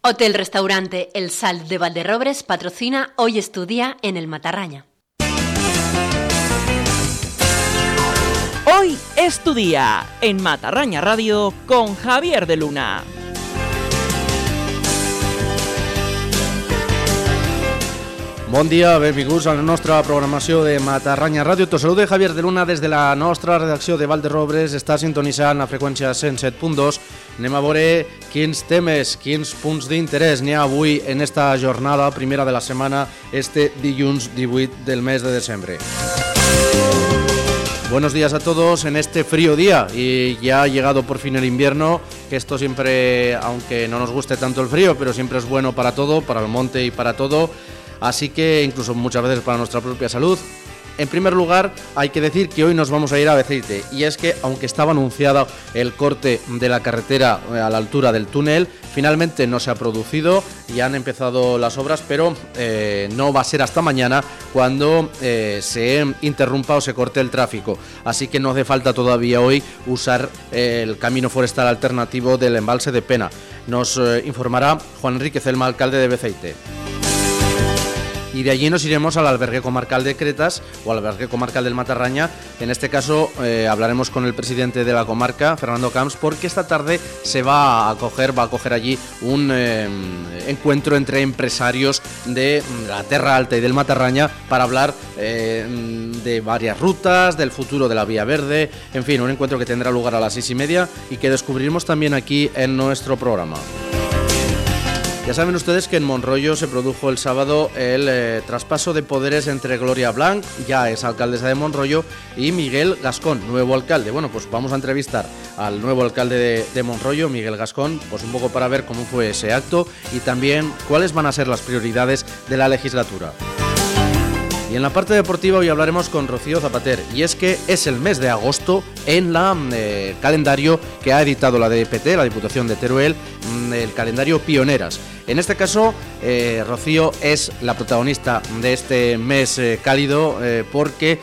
Hotel Restaurante El Sal de Valderrobres patrocina Hoy Estudia en el Matarraña. Hoy Estudia en Matarraña Radio con Javier de Luna. Bon dia, benvinguts a la nostra programació de Matarranya Ràdio. Te saluda Javier de Luna des de la nostra redacció de Valderrobres. Està sintonitzant la freqüència 107.2. Anem a veure quins temes, quins punts d'interès n'hi ha avui en esta jornada primera de la setmana, este dilluns 18 del mes de desembre. Buenos días a todos en este frío día y ya ha llegado por fin el invierno, que esto siempre, aunque no nos guste tanto el frío, pero siempre es bueno para todo, para el monte y para todo. Así que incluso muchas veces para nuestra propia salud. En primer lugar, hay que decir que hoy nos vamos a ir a Beceite y es que aunque estaba anunciado el corte de la carretera eh, a la altura del túnel, finalmente no se ha producido y han empezado las obras, pero eh, no va a ser hasta mañana cuando eh, se interrumpa o se corte el tráfico. Así que no hace falta todavía hoy usar el camino forestal alternativo del embalse de Pena. Nos informará Juan Enrique Celma, alcalde de Beceite y de allí nos iremos al albergue comarcal de Cretas o al albergue comarcal del Matarraña. En este caso eh, hablaremos con el presidente de la comarca, Fernando Camps, porque esta tarde se va a acoger, va a acoger allí un eh, encuentro entre empresarios de la Terra Alta y del Matarraña para hablar eh, de varias rutas, del futuro de la Vía Verde, en fin, un encuentro que tendrá lugar a las seis y media y que descubriremos también aquí en nuestro programa. Ya saben ustedes que en Monroyo se produjo el sábado el eh, traspaso de poderes entre Gloria Blanc, ya es alcaldesa de Monroyo, y Miguel Gascón, nuevo alcalde. Bueno, pues vamos a entrevistar al nuevo alcalde de, de Monroyo, Miguel Gascón, pues un poco para ver cómo fue ese acto y también cuáles van a ser las prioridades de la legislatura. Y en la parte deportiva hoy hablaremos con Rocío Zapater y es que es el mes de agosto en la eh, calendario que ha editado la DPT, la Diputación de Teruel, mm, el calendario Pioneras. En este caso, eh, Rocío es la protagonista de este mes eh, cálido porque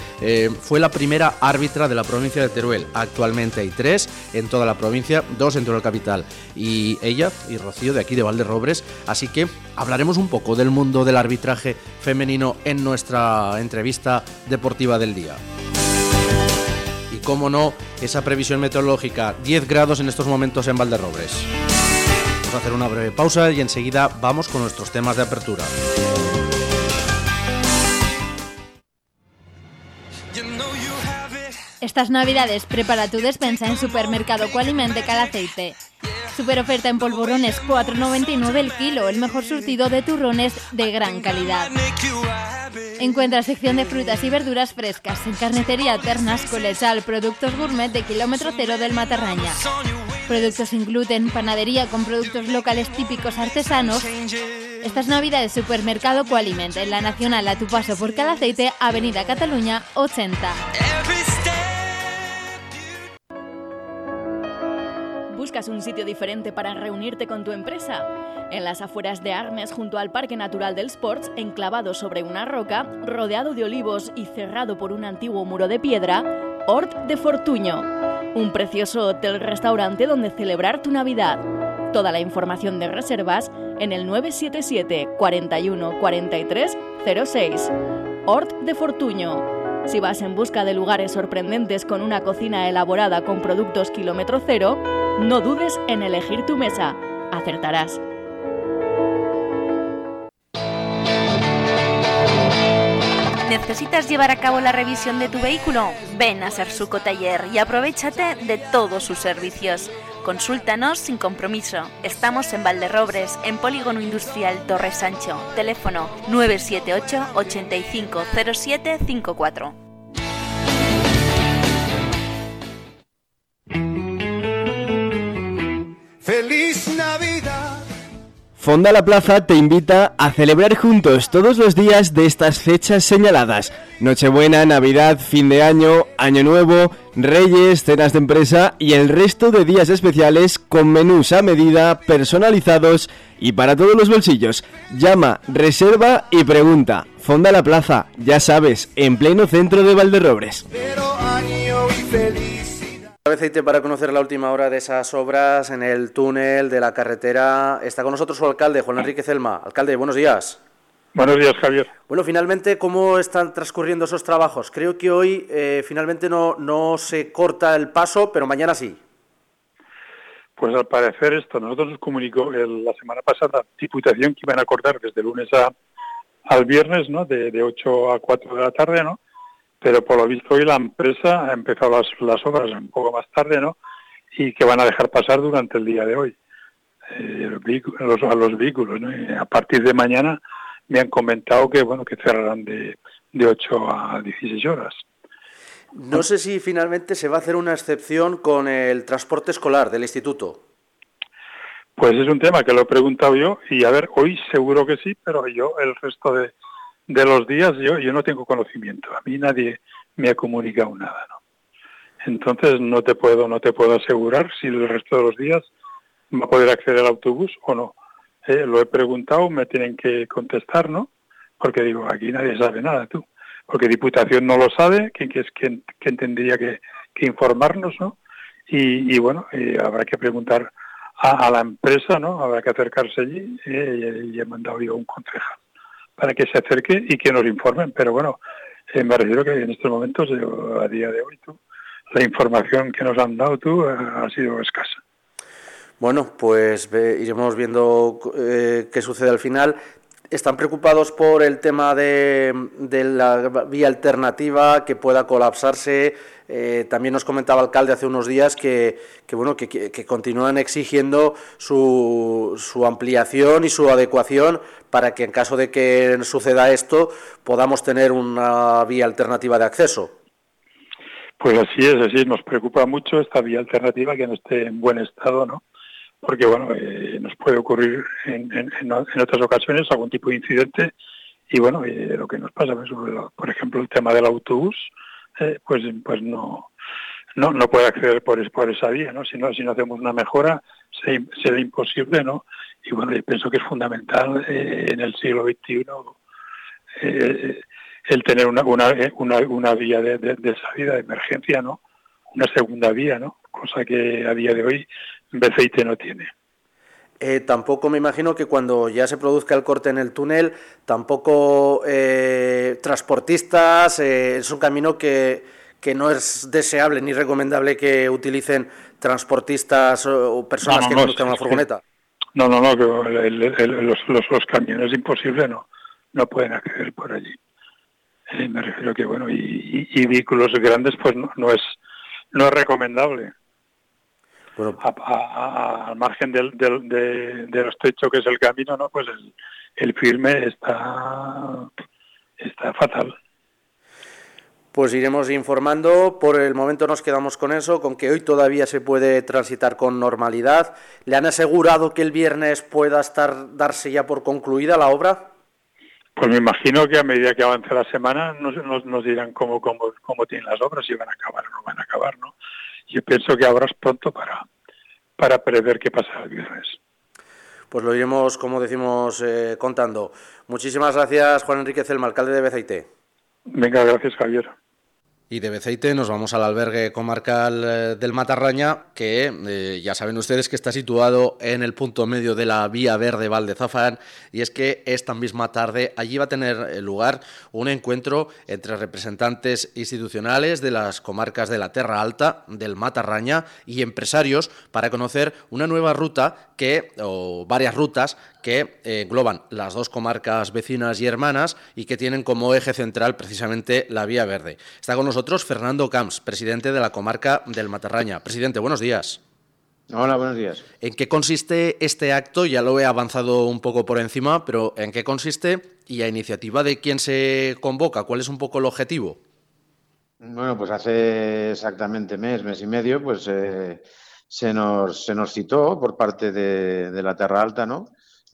fue la primera árbitra de la provincia de Teruel. Actualmente hay tres en toda la provincia, dos en Teruel Capital y ella y Rocío de aquí de Valderrobres. Así que hablaremos un poco del mundo del arbitraje femenino en nuestra entrevista deportiva del día y cómo no, esa previsión meteorológica, 10 grados en estos momentos en Valderrobres. Vamos a hacer una breve pausa y enseguida vamos con nuestros temas de apertura. Estas navidades prepara tu despensa en Supermercado Cualimente Calaceite. Super oferta en polvorones 4,99 el kilo, el mejor surtido de turrones de gran calidad. Encuentra sección de frutas y verduras frescas en carnicería Ternas Colechal, productos gourmet de kilómetro cero del Matarraña. Productos sin gluten, panadería con productos locales típicos artesanos. Estas navidades Supermercado Coaliment en la Nacional a tu paso por Calaceite, Avenida Cataluña 80. ¿Buscas un sitio diferente para reunirte con tu empresa? En las afueras de Armes, junto al Parque Natural del Sports, enclavado sobre una roca, rodeado de olivos y cerrado por un antiguo muro de piedra, Hort de Fortuño. Un precioso hotel-restaurante donde celebrar tu Navidad. Toda la información de reservas en el 977 41 43 06. Hort de Fortuño. Si vas en busca de lugares sorprendentes con una cocina elaborada con productos kilómetro cero, no dudes en elegir tu mesa. Acertarás. ¿Necesitas llevar a cabo la revisión de tu vehículo? Ven a Sersuco Taller y aprovechate de todos sus servicios. Consúltanos sin compromiso. Estamos en Valderrobres, en Polígono Industrial Torre Sancho. Teléfono 978 850754. Fonda La Plaza te invita a celebrar juntos todos los días de estas fechas señaladas. Nochebuena, Navidad, fin de año, Año Nuevo, Reyes, cenas de empresa y el resto de días especiales con menús a medida, personalizados y para todos los bolsillos. Llama, reserva y pregunta. Fonda La Plaza, ya sabes, en pleno centro de Valderrobres. Aceite para conocer la última hora de esas obras en el túnel de la carretera. Está con nosotros su alcalde, Juan Enrique Celma. Alcalde, buenos días. Buenos días, Javier. Bueno, finalmente, ¿cómo están transcurriendo esos trabajos? Creo que hoy eh, finalmente no, no se corta el paso, pero mañana sí. Pues al parecer esto, nosotros nos comunicó la semana pasada Diputación que iban a cortar desde lunes a, al viernes, ¿no? De, de 8 a 4 de la tarde, ¿no? Pero por lo visto hoy la empresa ha empezado las, las obras un poco más tarde, ¿no? Y que van a dejar pasar durante el día de hoy eh, los, a los vehículos, ¿no? Y a partir de mañana me han comentado que, bueno, que cerrarán de, de 8 a 16 horas. No sé si finalmente se va a hacer una excepción con el transporte escolar del instituto. Pues es un tema que lo he preguntado yo y a ver, hoy seguro que sí, pero yo el resto de, de los días yo, yo no tengo conocimiento. A mí nadie me ha comunicado nada, ¿no? Entonces no te puedo no te puedo asegurar si el resto de los días va a poder acceder al autobús o no. Eh, lo he preguntado, me tienen que contestar, ¿no? Porque digo, aquí nadie sabe nada, tú porque Diputación no lo sabe, que, es quien, tendría que, informarnos, ¿no? Y, bueno, habrá que preguntar a, la empresa, ¿no? Habrá que acercarse allí eh, y, he mandado yo un concejal para que se acerque y que nos informen. Pero bueno, eh, me refiero que en estos momentos, a día de hoy, tú, la información que nos han dado tú eh, ha sido escasa. Bueno, pues iremos viendo qué sucede al final están preocupados por el tema de, la vía alternativa que pueda colapsarse. Eh, también nos comentaba el alcalde hace unos días que, bueno que, continúan exigiendo su, su, ampliación y su adecuación para que en caso de que suceda esto podamos tener una vía alternativa de acceso. Pues así es, así nos preocupa mucho esta vía alternativa que no esté en buen estado, ¿no? Porque bueno, eh, nos puede ocurrir en, en, otras ocasiones algún tipo de incidente y bueno, eh, lo que nos pasa, pues, por ejemplo, el tema del autobús, eh, pues pues no, no no puede acceder por, por esa vía, ¿no? Si no, si no hacemos una mejora, será imposible, ¿no? Y bueno, yo pienso que es fundamental en el siglo XXI el tener una, una, una, una vía de, de, de salida de emergencia, ¿no? Una segunda vía, ¿no? Cosa que a día de hoy Beceite no tiene. Eh, tampoco me imagino que cuando ya se produzca el corte en el túnel, tampoco eh, transportistas, eh, es un camino que, que, no es deseable ni recomendable que utilicen transportistas o, personas que conduzcan una furgoneta. No, no, no, los, los, camiones imposible no, no pueden acceder por allí. me refiero que, bueno, y, y, vehículos grandes pues no, no, es, no es recomendable al margen del, del, de, de, estrecho que es el camino, ¿no? Pues el, firme está, está fatal. Pues iremos informando. Por el momento nos quedamos con eso, con que hoy todavía se puede transitar con normalidad. ¿Le han asegurado que el viernes pueda estar darse ya por concluida la obra? Pues me imagino que a medida que avance la semana nos, nos, nos dirán cómo, cómo, cómo tienen las obras, si van a acabar o no van a acabar, ¿no? Yo pienso que ahora es pronto para, para prever qué pasa el viernes. Pues lo iremos, como decimos, eh, contando. Muchísimas gracias, Juan Enrique Celma, alcalde de Bezaite. Venga, gracias, Javier. Y de Beceite nos vamos al albergue comarcal eh, del Matarraña, que eh, ya saben ustedes que está situado en el punto medio de la vía verde Valdezafán, y es que esta misma tarde allí va a tener eh, lugar un encuentro entre representantes institucionales de las comarcas de la Terra Alta, del Matarraña y empresarios para conocer una nueva ruta que, o varias rutas que engloban las dos comarcas vecinas y hermanas y que tienen como eje central precisamente la vía verde. Está con nosotros Fernando Camps, presidente de la comarca del Matarraña. Presidente, buenos días. Hola, buenos días. ¿En qué consiste este acto? Ya lo he avanzado un poco por encima, pero ¿en qué consiste y a iniciativa de quién se convoca? ¿Cuál es un poco el objetivo? Bueno, pues hace exactamente mes, mes y medio, pues eh, se, nos, se nos citó por parte de, de la Terra Alta, ¿no?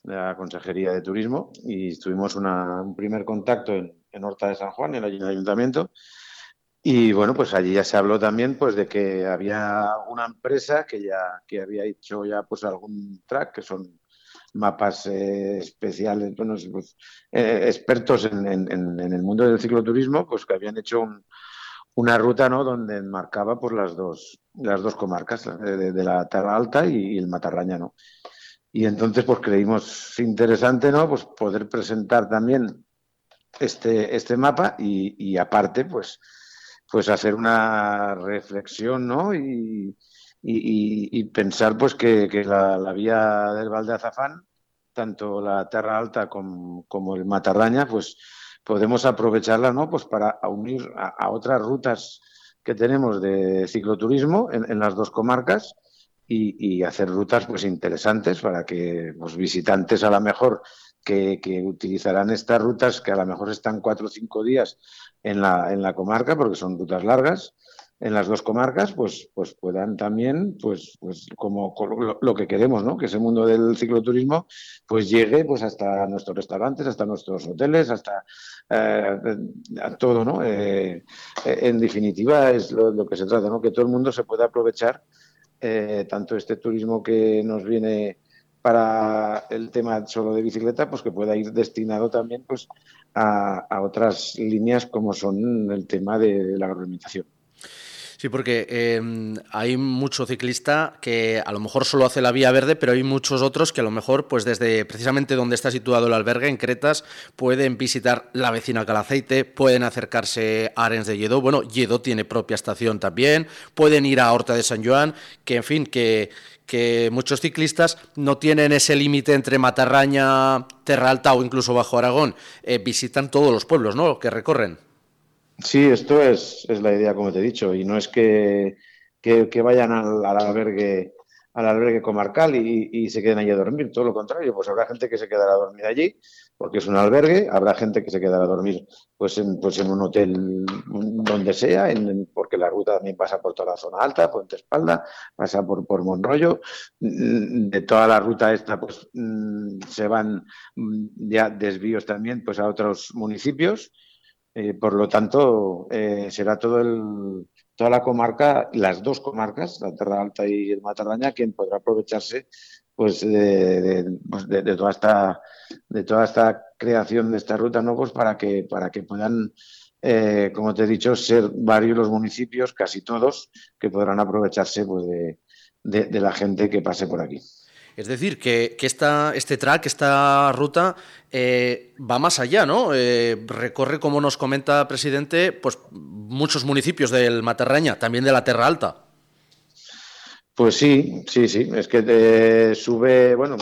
De la Consejería de Turismo y tuvimos un primer contacto en, en, Horta de San Juan, en el ayuntamiento. Y bueno, pues allí ya se habló también pues de que había una empresa que ya que había hecho ya pues algún track, que son mapas eh, especiales, bueno, pues, eh, expertos en, en, en, el mundo del cicloturismo, pues que habían hecho un, una ruta ¿no? donde enmarcaba por las dos, las dos comarcas, de, la Terra Alta y, el Matarraña. ¿no? Y entonces pues creímos interesante ¿no? pues poder presentar también este, este mapa y, aparte pues, pues hacer una reflexión ¿no? y, y, pensar pues que, la, vía del Val de Azafán, tanto la Terra Alta como, como el Matarraña, pues podemos aprovecharla ¿no? pues para unir a, otras rutas que tenemos de cicloturismo en, las dos comarcas y, hacer rutas pues interesantes para que los visitantes a lo mejor que, utilizarán estas rutas que a lo mejor están cuatro o cinco días en la, en la comarca porque son rutas largas en las dos comarcas, pues, pues puedan también, pues, pues como lo, que queremos, ¿no? Que ese mundo del cicloturismo, pues llegue, pues hasta nuestros restaurantes, hasta nuestros hoteles, hasta eh, a todo, ¿no? Eh, en definitiva es lo, que se trata, ¿no? Que todo el mundo se pueda aprovechar tanto este turismo que nos viene para el tema solo de bicicleta, pues que pueda ir destinado también, pues a, a otras líneas como son el tema de la agroalimentación. Sí, porque em, hay mucho ciclista que a lo mejor solo hace la vía verde, pero hay muchos otros que a lo mejor, pues desde precisamente donde está situado el albergue, en Cretas, pueden visitar la vecina Calaceite, pueden acercarse a Arens de Lledó. Bueno, Lledó tiene propia estación también, pueden ir a Horta de San Joan, que en fin, que muchos ciclistas no tienen ese límite entre Matarraña, Terra Alta o incluso Bajo Aragón. Eh, visitan todos los pueblos, ¿no? Que recorren. Sí, esto es, es, la idea, como te he dicho, y no es que, que, vayan al, albergue al albergue comarcal y, se queden allí a dormir, todo lo contrario, pues habrá gente que se quedará a dormir allí, porque es un albergue, habrá gente que se quedará a dormir pues en, pues en un hotel donde sea, en, porque la ruta también pasa por toda la zona alta, Puente Espalda, pasa por, por Monroyo, mm, de toda la ruta esta pues mm, se van mm, ya desvíos también pues a otros municipios, eh, por lo tanto, eh, será todo el, toda la comarca, las dos comarcas, la Terra Alta y el Matarraña, quien podrá aprovecharse pues, de, pues toda esta de toda esta creación de esta ruta, ¿no? Pues para que para que puedan eh, como te he dicho, ser varios los municipios, casi todos, que podrán aprovecharse pues, de la gente que pase por aquí. Es decir, que, este track, esta ruta, eh, va más allá, ¿no? Eh, recorre, como nos comenta presidente, pues muchos municipios del Materraña, también de la Terra Alta. Pues sí, sí, sí. Es que eh, sube, bueno,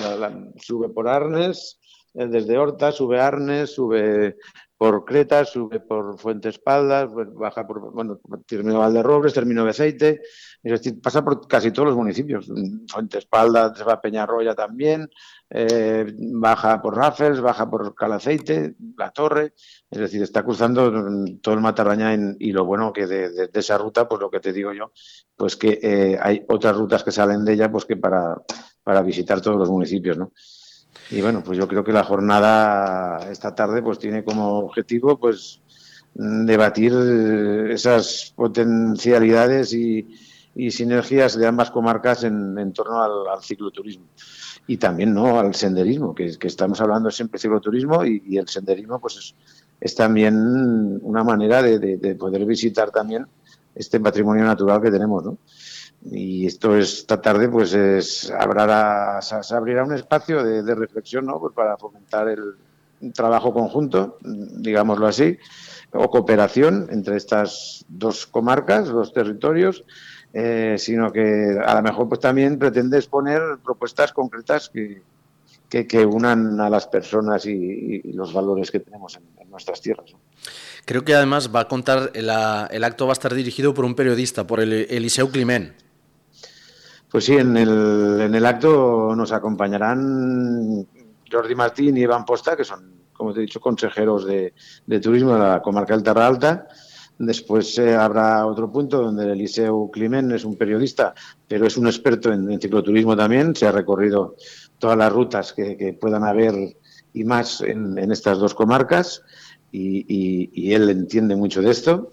sube por Arnes, desde Horta, sube Arnes, sube por Creta, sube por Fuente Espaldas, pues baja por, bueno, termina Valderrobres, termina Beceite, es decir, pasa por casi todos los municipios. Fuente Espaldas, se va a Peñarroya también, eh, baja por Raffles, baja por Calaceite, La Torre, es decir, está cruzando todo el Matarraña y lo bueno que de, esa ruta, pues lo que te digo yo, pues que eh, hay otras rutas que salen de ella, pues que para, para visitar todos los municipios, ¿no? Y bueno, pues yo creo que la jornada esta tarde pues tiene como objetivo pues debatir esas potencialidades y, sinergias de ambas comarcas en, torno al, cicloturismo y también no al senderismo, que, estamos hablando siempre cicloturismo y, el senderismo pues es, también una manera de, de, poder visitar también este patrimonio natural que tenemos, ¿no? Y esto esta tarde pues es, habrá, se abrirá un espacio de, reflexión ¿no? pues para fomentar el trabajo conjunto, digámoslo así, o cooperación entre estas dos comarcas, dos territorios, eh, sino que a lo mejor pues también pretende exponer propuestas concretas que, que, unan a las personas y, los valores que tenemos en, nuestras tierras. Creo que además va a contar, el, el, acto va a estar dirigido por un periodista, por el, Eliseu Climent. Pues sí, en el, en el acto nos acompañarán Jordi Martín y Iván Posta, que son, como te he dicho, consejeros de, turismo de la comarca del Terra Alta. Después eh, habrá otro punto donde Eliseu Climent es un periodista, pero es un experto en, cicloturismo también. Se ha recorrido todas las rutas que, puedan haber y más en, estas dos comarcas y, él entiende mucho de esto.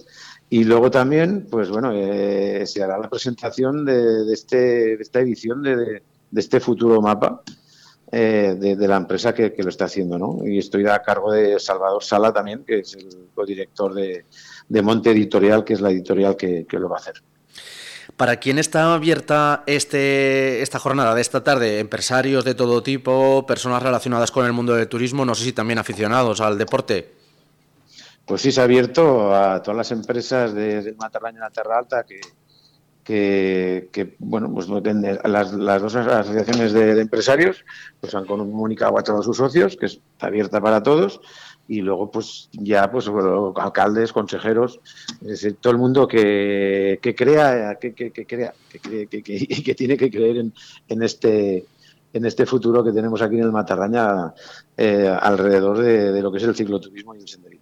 Y luego también, pues bueno, eh, se hará la presentación de, este, de esta edición de, este futuro mapa, eh, de, la empresa que, lo está haciendo. ¿no? Y estoy a cargo de Salvador Sala también, que es el codirector de, Monte Editorial, que es la editorial que, que lo va a hacer. ¿Para quién está abierta este, esta jornada de esta tarde? Empresarios de todo tipo, personas relacionadas con el mundo del turismo, no sé si también aficionados al deporte. Pues sí, se ha abierto a todas las empresas de, de Matarraña y la Terra Alta que, bueno, pues las, dos asociaciones de, empresarios pues han comunicado a todos sus socios que está abierta para todos y luego pues ya pues alcaldes, consejeros, es todo el mundo que, crea, que, que, crea, que, tiene que creer en, en este en este futuro que tenemos aquí en el Matarraña eh, alrededor de, de, lo que es el cicloturismo y el senderismo.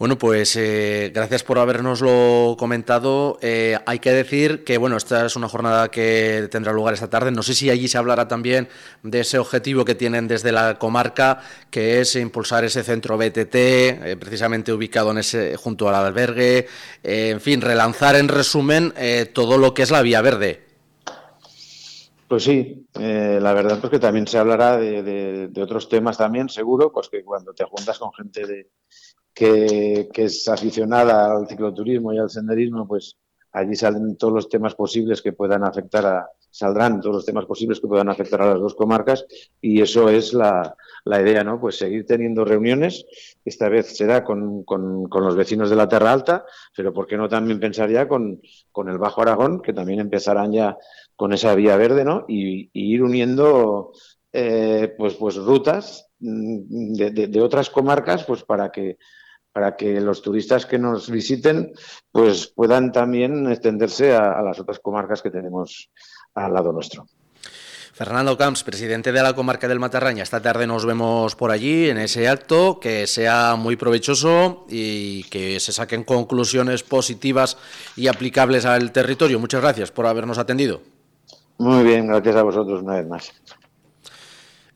Bueno, pues eh, gracias por habernoslo comentado. Eh, hay que decir que bueno, esta es una jornada que tendrá lugar esta tarde. No sé si allí se hablará también de ese objetivo que tienen desde la comarca, que es impulsar ese centro BTT, eh, precisamente ubicado en ese junto al albergue. en fin, relanzar en resumen todo lo que es la vía verde. Pues sí, la verdad es que también se hablará de, de otros temas también, seguro, pues que cuando te juntas con gente de que, es aficionada al cicloturismo y al senderismo, pues allí salen todos los temas posibles que puedan afectar a, saldrán todos los temas posibles que puedan afectar a las dos comarcas y eso es la, la idea, ¿no? Pues seguir teniendo reuniones, esta vez será con, con, con, los vecinos de la Terra Alta, pero ¿por qué no también pensar ya con, con el Bajo Aragón, que también empezarán ya con esa vía verde, ¿no? Y, ir uniendo eh, pues, pues rutas mm, de, de, de, otras comarcas, pues para que para que los turistas que nos visiten pues puedan también extenderse a, las otras comarcas que tenemos al lado nuestro. Fernando Camps, presidente de la comarca del Matarraña, esta tarde nos vemos por allí en ese acto, que sea muy provechoso y que se saquen conclusiones positivas y aplicables al territorio. Muchas gracias por habernos atendido. Muy bien, gracias a vosotros una vez más.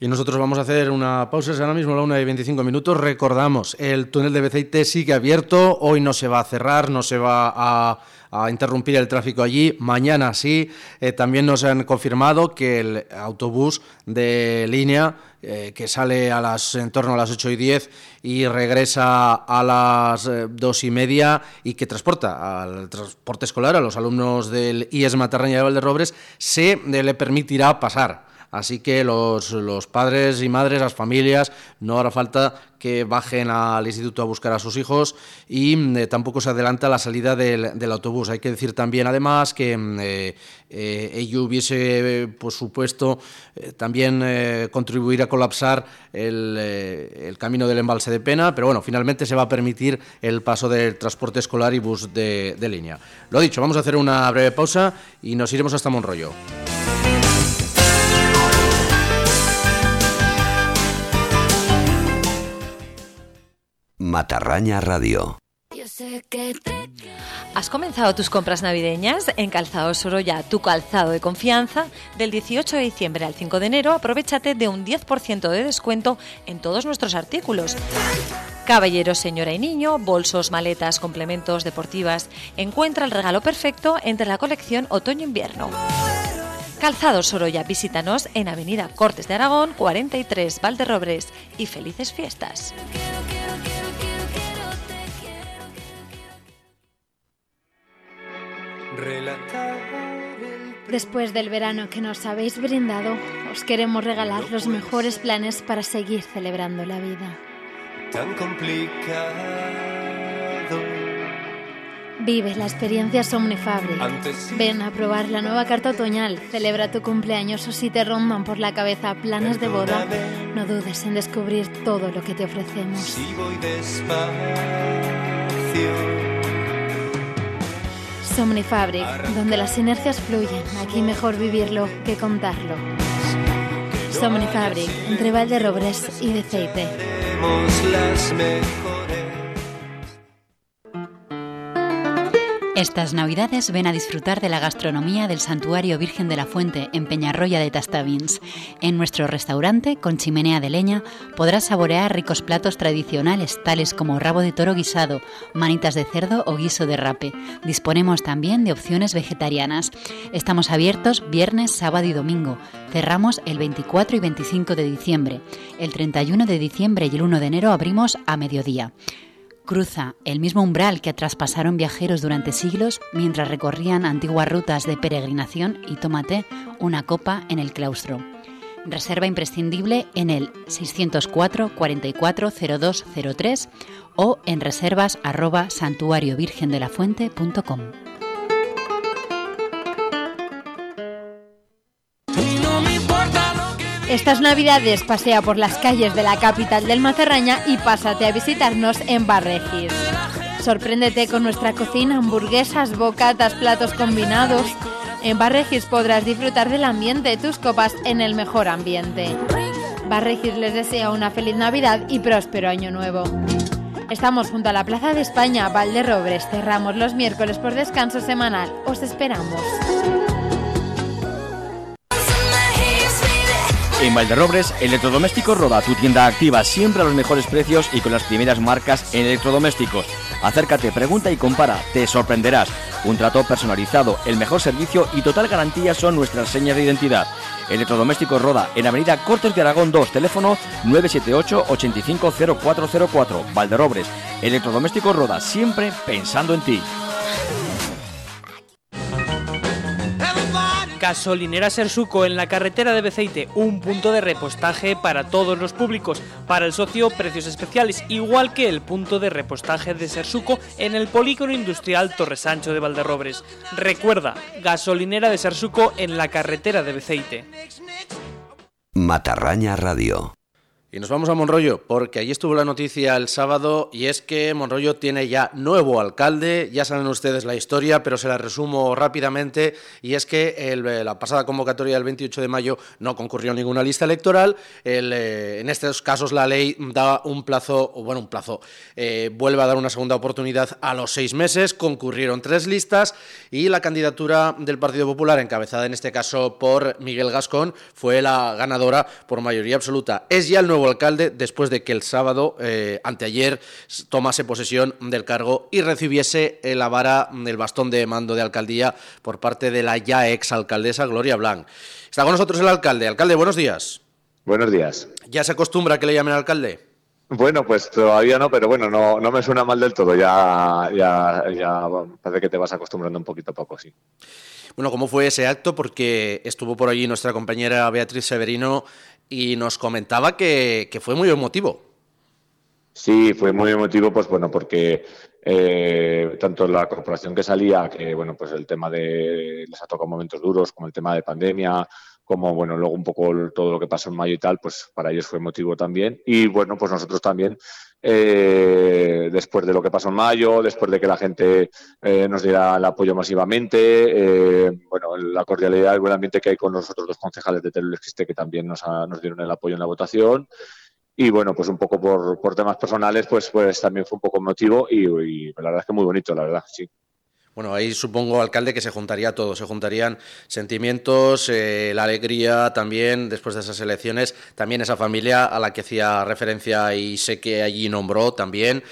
Y nosotros vamos a hacer una pausa, es ahora mismo la 1 y 25 minutos. Recordamos, el túnel de Beceite sigue abierto, hoy no se va a cerrar, no se va a, interrumpir el tráfico allí, mañana sí. Eh, también nos han confirmado que el autobús de línea eh, que sale a las, en torno a las 8 y 10 y regresa a las 2 eh, y media y que transporta al transporte escolar a los alumnos del IES Matarraña de Valderrobres, se le permitirá pasar Así que los, padres y madres, las familias, no hará falta que bajen al instituto a buscar a sus hijos y mm, eh, tampoco se adelanta la salida del, autobús. Hay que decir también, además, que mm, eh, eh, ello hubiese, por supuesto, también contribuir a colapsar el, camino del embalse de Pena, pero bueno, finalmente se va a permitir el paso del transporte escolar y bus de, de línea. Lo dicho, vamos a hacer una breve pausa y nos iremos hasta Monroyo. Matarraña Radio. ¿Has comenzado tus compras navideñas? En Calzado Sorolla, tu calzado de confianza, del 18 de diciembre al 5 de enero, aprovechate de un 10% de descuento en todos nuestros artículos. Caballeros, señora y niño, bolsos, maletas, complementos, deportivas. Encuentra el regalo perfecto entre la colección otoño-invierno. Calzado Sorolla, visítanos en Avenida Cortes de Aragón, 43 Valderrobres y felices fiestas. Después del verano que nos habéis brindado, os queremos regalar los mejores planes para seguir celebrando la vida. Tan complicado. Vive la experiencia Somnifabric. Ven a probar la nueva carta otoñal. Celebra tu cumpleaños o si te rondan por la cabeza planes de boda, no dudes en descubrir todo lo que te ofrecemos. Si voy despacio Somnifabric, donde las sinergias fluyen. Aquí mejor vivirlo que contarlo. Somnifabric, entre Valderrobres y Beceite. Estas navidades ven a disfrutar de la gastronomía del Santuario Virgen de la Fuente en Peñarroya de Tastavins. En nuestro restaurante, con chimenea de leña, podrás saborear ricos platos tradicionales tales como rabo de toro guisado, manitas de cerdo o guiso de rape. Disponemos también de opciones vegetarianas. Estamos abiertos viernes, sábado y domingo. Cerramos el 24 y 25 de diciembre. El 31 de diciembre y el 1 de enero abrimos a mediodía. Cruza el mismo umbral que traspasaron viajeros durante siglos mientras recorrían antiguas rutas de peregrinación y tómate una copa en el claustro. Reserva imprescindible en el 604 44 0203 o en reservas arroba santuariovirgendelafuente.com. Estas navidades pasea por las calles de la capital del Mazarraña y pásate a visitarnos en Barregis. Sorpréndete con nuestra cocina, hamburguesas, bocatas, platos combinados. En Barregis podrás disfrutar del ambiente de tus copas en el mejor ambiente. Barregis les desea una feliz Navidad y próspero año nuevo. Estamos junto a la Plaza de España, Valderrobres. Cerramos los miércoles por descanso semanal. Os esperamos. En Valderrobres, Electrodomésticos Roda, tu tienda activa siempre a los mejores precios y con las primeras marcas en electrodomésticos. Acércate, pregunta y compara, te sorprenderás. Un trato personalizado, el mejor servicio y total garantía son nuestras señas de identidad. Electrodomésticos Roda, en Avenida Cortes de Aragón 2, teléfono 978 850404, Valderrobres. Electrodomésticos Roda, siempre pensando en ti. Gasolinera Sersuco en la carretera de Beceite, un punto de repostaje para todos los públicos. Para el socio, precios especiales, igual que el punto de repostaje de Sersuco en el polígono industrial Torresancho de Valderrobres. Recuerda, Gasolinera de Sersuco en la carretera de Beceite. Matarraña Radio. Y nos vamos a Monroyo, porque allí estuvo la noticia el sábado y es que Monroyo tiene ya nuevo alcalde, ya saben ustedes la historia, pero se la resumo rápidamente, y es que el, la pasada convocatoria del 28 de mayo no concurrió ninguna lista electoral, el, eh, en estos casos la ley da un plazo, bueno, un plazo, eh, vuelve a dar una segunda oportunidad a los seis meses, concurrieron tres listas y la candidatura del Partido Popular, encabezada en este caso por Miguel Gascón, fue la ganadora por mayoría absoluta. Es ya el nuevo alcalde después de que el sábado, eh, anteayer, tomase posesión del cargo y recibiese la vara, el bastón de mando de alcaldía por parte de la ya ex alcaldesa Gloria Blanc. Está con nosotros el alcalde. Alcalde, buenos días. Buenos días. ¿Ya se acostumbra que le llamen alcalde? Bueno, pues todavía no, pero bueno, no, no me suena mal del todo. Ya, ya, ya parece que te vas acostumbrando un poquito a poco, sí. Bueno, ¿cómo fue ese acto? Porque estuvo por allí nuestra compañera Beatriz Severino y nos comentaba que, que fue muy emotivo. Sí, fue muy emotivo, pues bueno, porque eh, tanto la corporación que salía, que bueno, pues el tema de les ha tocado momentos duros, como el tema de pandemia, como bueno, luego un poco todo lo que pasó en mayo y tal, pues para ellos fue emotivo también. Y bueno, pues nosotros también, eh, después de lo que pasó en mayo, después de que la gente eh, nos diera el apoyo masivamente, eh, bueno, la cordialidad, el buen ambiente que hay con los otros dos concejales de Teruel existe, que también nos, ha- nos dieron el apoyo en la votación. Y bueno, pues un poco por, por temas personales, pues, pues también fue un poco emotivo y la verdad es que muy bonito, la verdad, sí. Bueno, ahí supongo, alcalde, que se juntaría todo, se juntarían sentimientos, eh, la alegría también después de esas elecciones, también esa familia a la que hacía referencia y sé que allí nombró también.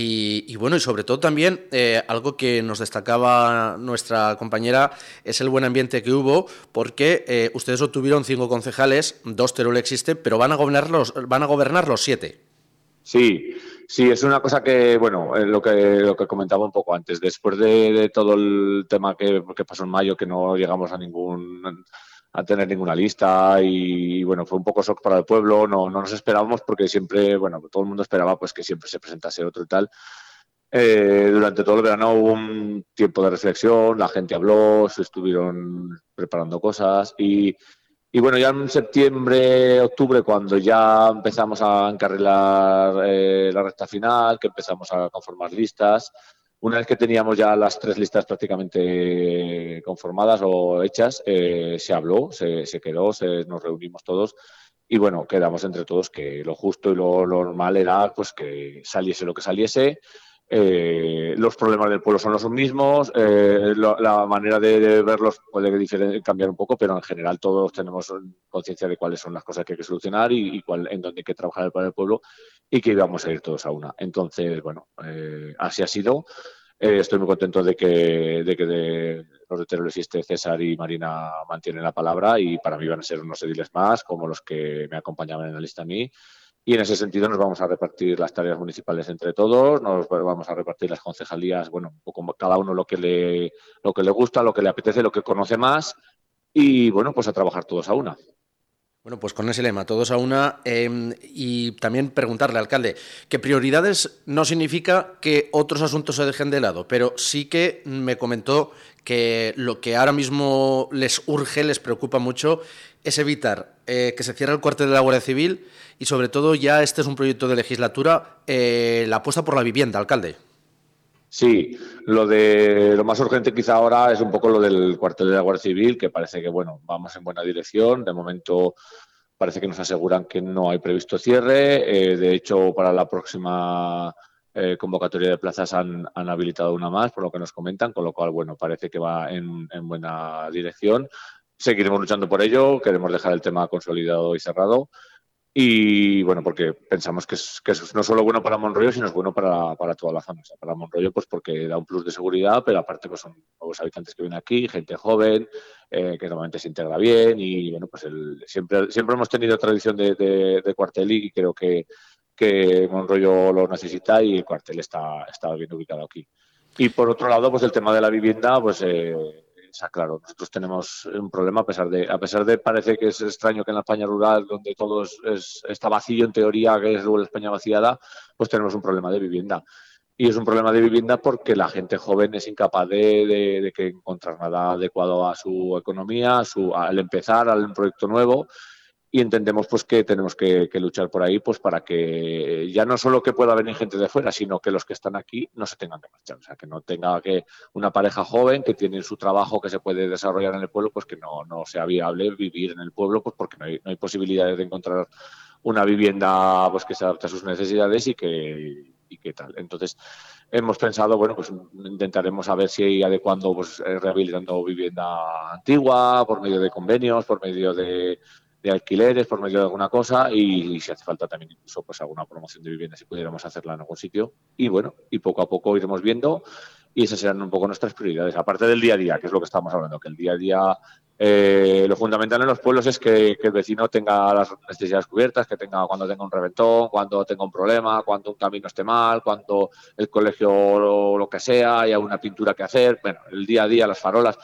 Y, bueno, y sobre todo también eh, algo que nos destacaba nuestra compañera es el buen ambiente que hubo, porque eh, ustedes obtuvieron cinco concejales, dos Teruel existe, pero van a gobernar los, van a gobernar los siete. Sí, sí, es una cosa que, bueno, eh, lo que lo que comentaba un poco antes, después de, de todo el tema que, que pasó en mayo, que no llegamos a ningún a tener ninguna lista y bueno, fue un poco shock para el pueblo, no, no nos esperábamos porque siempre, bueno, todo el mundo esperaba pues que siempre se presentase otro y tal. Eh, durante todo el verano hubo un tiempo de reflexión, la gente habló, se estuvieron preparando cosas y, y bueno, ya en septiembre, octubre, cuando ya empezamos a encarrilar eh, la recta final, que empezamos a conformar listas, una vez que teníamos ya las tres listas prácticamente conformadas o hechas, eh, se habló, se, se quedó, se, nos reunimos todos y bueno, quedamos entre todos que lo justo y lo, lo normal era pues que saliese lo que saliese eh, los problemas del pueblo son los mismos, eh, la manera de, verlos puede cambiar un poco, pero en general todos tenemos conciencia de cuáles son las cosas que hay que solucionar y, cuál, en dónde hay que trabajar para el pueblo y que íbamos a ir todos a una. Entonces, bueno, eh, así ha sido. estoy muy contento de que, de que de los de Teruel existe César y Marina mantienen la palabra y para mí van a ser unos ediles más, como los que me acompañaban en la lista a mí y en ese sentido nos vamos a repartir las tareas municipales entre todos, nos vamos a repartir las concejalías, bueno, un cada uno lo que le, lo que le gusta, lo que le apetece, lo que conoce más y bueno, pues a trabajar todos a una. Bueno, pues con ese lema, todos a una, em, y también preguntarle, alcalde, que prioridades no significa que otros asuntos se dejen de lado, pero sí que me comentó que lo que ahora mismo les urge, les preocupa mucho, es evitar eh, que se cierre el cuartel de la Guardia Civil y sobre todo ya este es un proyecto de legislatura, eh, la apuesta por la vivienda, alcalde. Sí, lo de lo más urgente quizá ahora es un poco lo del cuartel de la Guardia Civil, que parece que bueno, vamos en buena dirección. De momento parece que nos aseguran que no hay previsto cierre. Eh, de hecho, para la próxima convocatoria de plazas han, habilitado una más, por lo que nos comentan, con lo cual, bueno, parece que va en buena dirección seguiremos luchando por ello, queremos dejar el tema consolidado y cerrado. Y bueno, porque pensamos que es, que es no solo bueno para Monroyo, sino es bueno para, para toda la zona. para Monroyo, pues porque da un plus de seguridad, pero aparte pues son nuevos habitantes que vienen aquí, gente joven, eh, que normalmente se integra bien. Y bueno, pues el, siempre, siempre hemos tenido tradición de, de, cuartel y creo que, que Monroyo lo necesita y el cuartel está, está bien ubicado aquí. Y por otro lado, pues el tema de la vivienda, pues eh, sea claro. Nosotros tenemos un problema a pesar de, a pesar de parece que es extraño que en la España rural, donde todo es, está vacío en teoría, que es la España vaciada, pues tenemos un problema de vivienda. Y es un problema de vivienda porque la gente joven es incapaz de, de, que encontrar nada adecuado a su economía, a su, al empezar, al proyecto nuevo y entendemos pues que tenemos que, luchar por ahí pues para que ya no solo que pueda venir gente de fuera sino que los que están aquí no se tengan que marchar. O sea que no tenga que una pareja joven que tiene su trabajo que se puede desarrollar en el pueblo pues que no, no sea viable vivir en el pueblo pues porque no hay, no hay posibilidades de encontrar una vivienda pues que se adapte a sus necesidades y que y qué tal. Entonces hemos pensado bueno pues intentaremos a ver si adecuando pues eh, rehabilitando vivienda antigua por medio de convenios por medio de de alquileres por medio de alguna cosa y, si hace falta también incluso pues alguna promoción de vivienda si pudiéramos hacerla en algún sitio. Y bueno y poco a poco iremos viendo y esas serán un poco nuestras prioridades aparte del día a día que es lo que estamos hablando que el día a día eh, lo fundamental en los pueblos es que, el vecino tenga las necesidades cubiertas que tenga cuando tenga un reventón cuando tenga un problema cuando un camino esté mal cuando el colegio o lo que sea haya una pintura que hacer. Bueno el día a día las farolas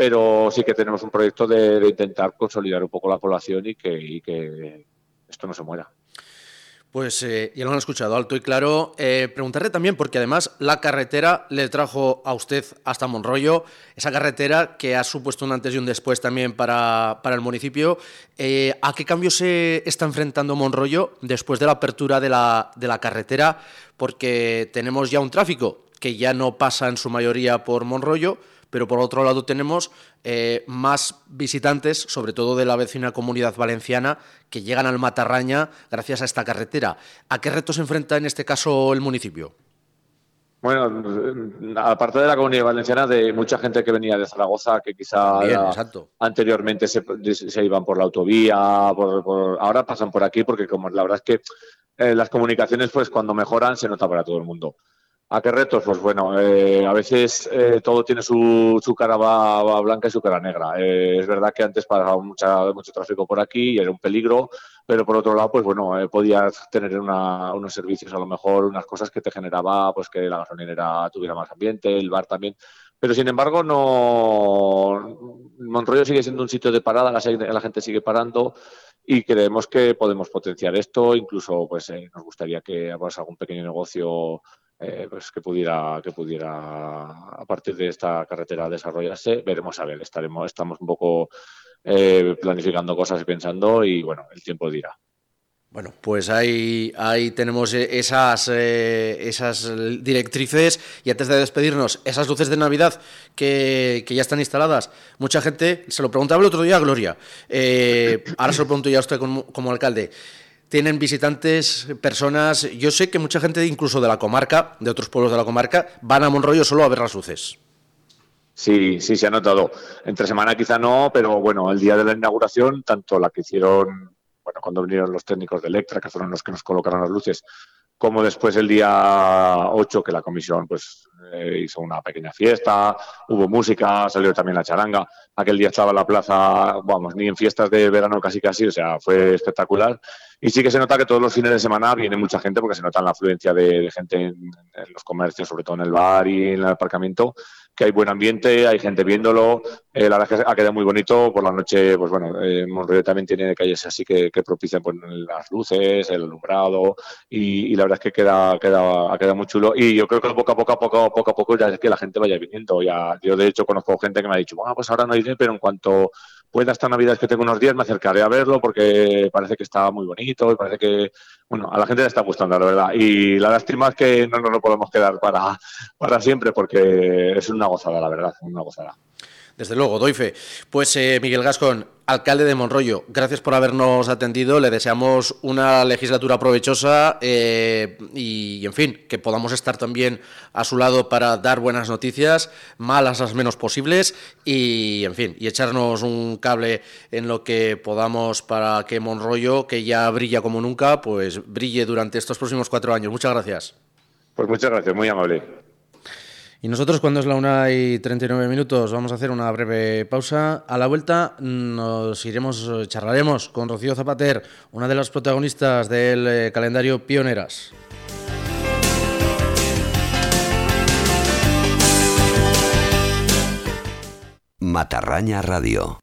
pero sí que tenemos un proyecto de, intentar consolidar un poco la población y que, esto no se muera. Pues eh, ya lo han escuchado alto y claro. Eh, preguntarle también, porque además la carretera le trajo a usted hasta Monroyo, esa carretera que ha supuesto un antes y un después también para, el municipio. Eh, ¿A qué cambio se está enfrentando Monroyo después de la apertura de la, de la carretera? Porque tenemos ya un tráfico que ya no pasa en su mayoría por Monroyo, pero por otro lado tenemos eh, más visitantes, sobre todo de la vecina comunidad valenciana, que llegan al Matarraña gracias a esta carretera. ¿A qué retos se enfrenta en este caso el municipio? Bueno, aparte de la comunidad valenciana, de mucha gente que venía de Zaragoza, que quizá anteriormente se, iban por la autovía, ahora pasan por aquí, porque como la verdad es que eh, las comunicaciones, pues cuando mejoran, se nota para todo el mundo. ¿A qué retos? Pues bueno, eh, a veces eh, todo tiene su, cara blanca y su cara negra. Eh, es verdad que antes pasaba mucho tráfico por aquí y era un peligro, pero por otro lado, pues bueno, podías tener unos servicios, a lo mejor unas cosas que te generaba pues que la gasolinera tuviera más ambiente, el bar también. Pero sin embargo, no Monroyo sigue siendo un sitio de parada, la, gente sigue parando y creemos que podemos potenciar esto. Incluso pues nos gustaría que pues, algún pequeño negocio eh, pues que pudiera que pudiera a partir de esta carretera desarrollarse veremos a ver estaremos estamos un poco eh, planificando cosas y pensando y bueno el tiempo dirá bueno, pues ahí, ahí tenemos esas, eh, esas directrices y antes de despedirnos, esas luces de Navidad que, ya están instaladas. Mucha gente, se lo preguntaba el otro día a Gloria, ahora se lo pregunto ya a usted como alcalde. Tienen visitantes, personas, yo sé que mucha gente incluso de la comarca, de otros pueblos de la comarca, van a Monroyo solo a ver las luces. Sí, sí, se ha notado. Entre semana quizá no, pero bueno, el día de la inauguración, tanto la que hicieron, bueno, cuando vinieron los técnicos de Electra, que fueron los que nos colocaron las luces, como después el día 8 que la comisión pues eh, hizo una pequeña fiesta, hubo música, salió también la charanga. Aquel día estaba la plaza, vamos, ni en fiestas de verano casi casi, o sea, fue espectacular. Y sí que se nota que todos los fines de semana viene mucha gente porque se nota la afluencia de, gente en, los comercios, sobre todo en el bar y en el aparcamiento, que hay buen ambiente, hay gente viéndolo. Eh, la verdad es que ha quedado muy bonito. Por la noche, pues bueno, eh, Monroyo también tiene calles así que, propician pues, las luces, el alumbrado y, la verdad es que queda, queda, ha quedado muy chulo. Y yo creo que poco a poco, poco, poco a poco ya es que la gente vaya viniendo. Ya, yo de hecho conozco gente que me ha dicho, bueno, pues ahora no iré, pero en cuanto pueda esta Navidad que tengo unos días me acercaré a verlo porque parece que está muy bonito y parece que, bueno, a la gente le está gustando, la verdad. Y la lástima es que no nos lo podemos quedar para, para siempre porque es una gozada, la verdad, una gozada. Desde luego, doy fe. Pues eh, Miguel Gascón, alcalde de Monroyo, gracias por habernos atendido. Le deseamos una legislatura provechosa eh, y, en fin, que podamos estar también a su lado para dar buenas noticias, malas las menos posibles y, en fin, y echarnos un cable en lo que podamos para que Monroyo, que ya brilla como nunca, pues brille durante estos próximos cuatro años. Muchas gracias. Pues muchas gracias, muy amable. Y nosotros cuando es la una y 39 minutos vamos a hacer una breve pausa. A la vuelta nos iremos, charlaremos con Rocío Zapater, una de las protagonistas del eh, calendario Pioneras. Matarraña Radio.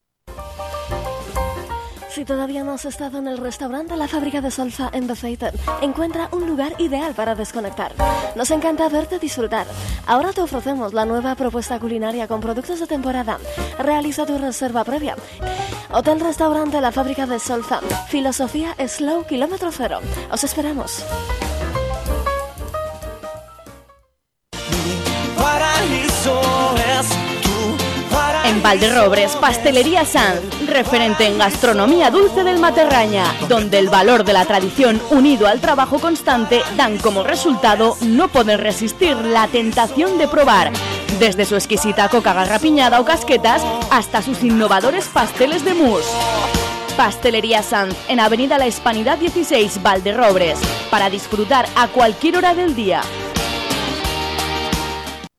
Todavía no has estado en el restaurante La Fábrica de Solfa en Bethesda, encuentra un lugar ideal para desconectar. Nos encanta verte disfrutar. Ahora te ofrecemos la nueva propuesta culinaria con productos de temporada. Realiza tu reserva previa. Hotel Restaurante La Fábrica de Solfa. Filosofía Slow Kilómetro Cero. Os esperamos. En Valderrobres, Pastelería Sanz, referente en gastronomía dulce del Materraña, donde el valor de la tradición unido al trabajo constante dan como resultado no poder resistir la tentación de probar, desde su exquisita coca garrapiñada o casquetas hasta sus innovadores pasteles de mousse. Pastelería Sanz, en Avenida La Hispanidad 16, Valderrobres, para disfrutar a cualquier hora del día.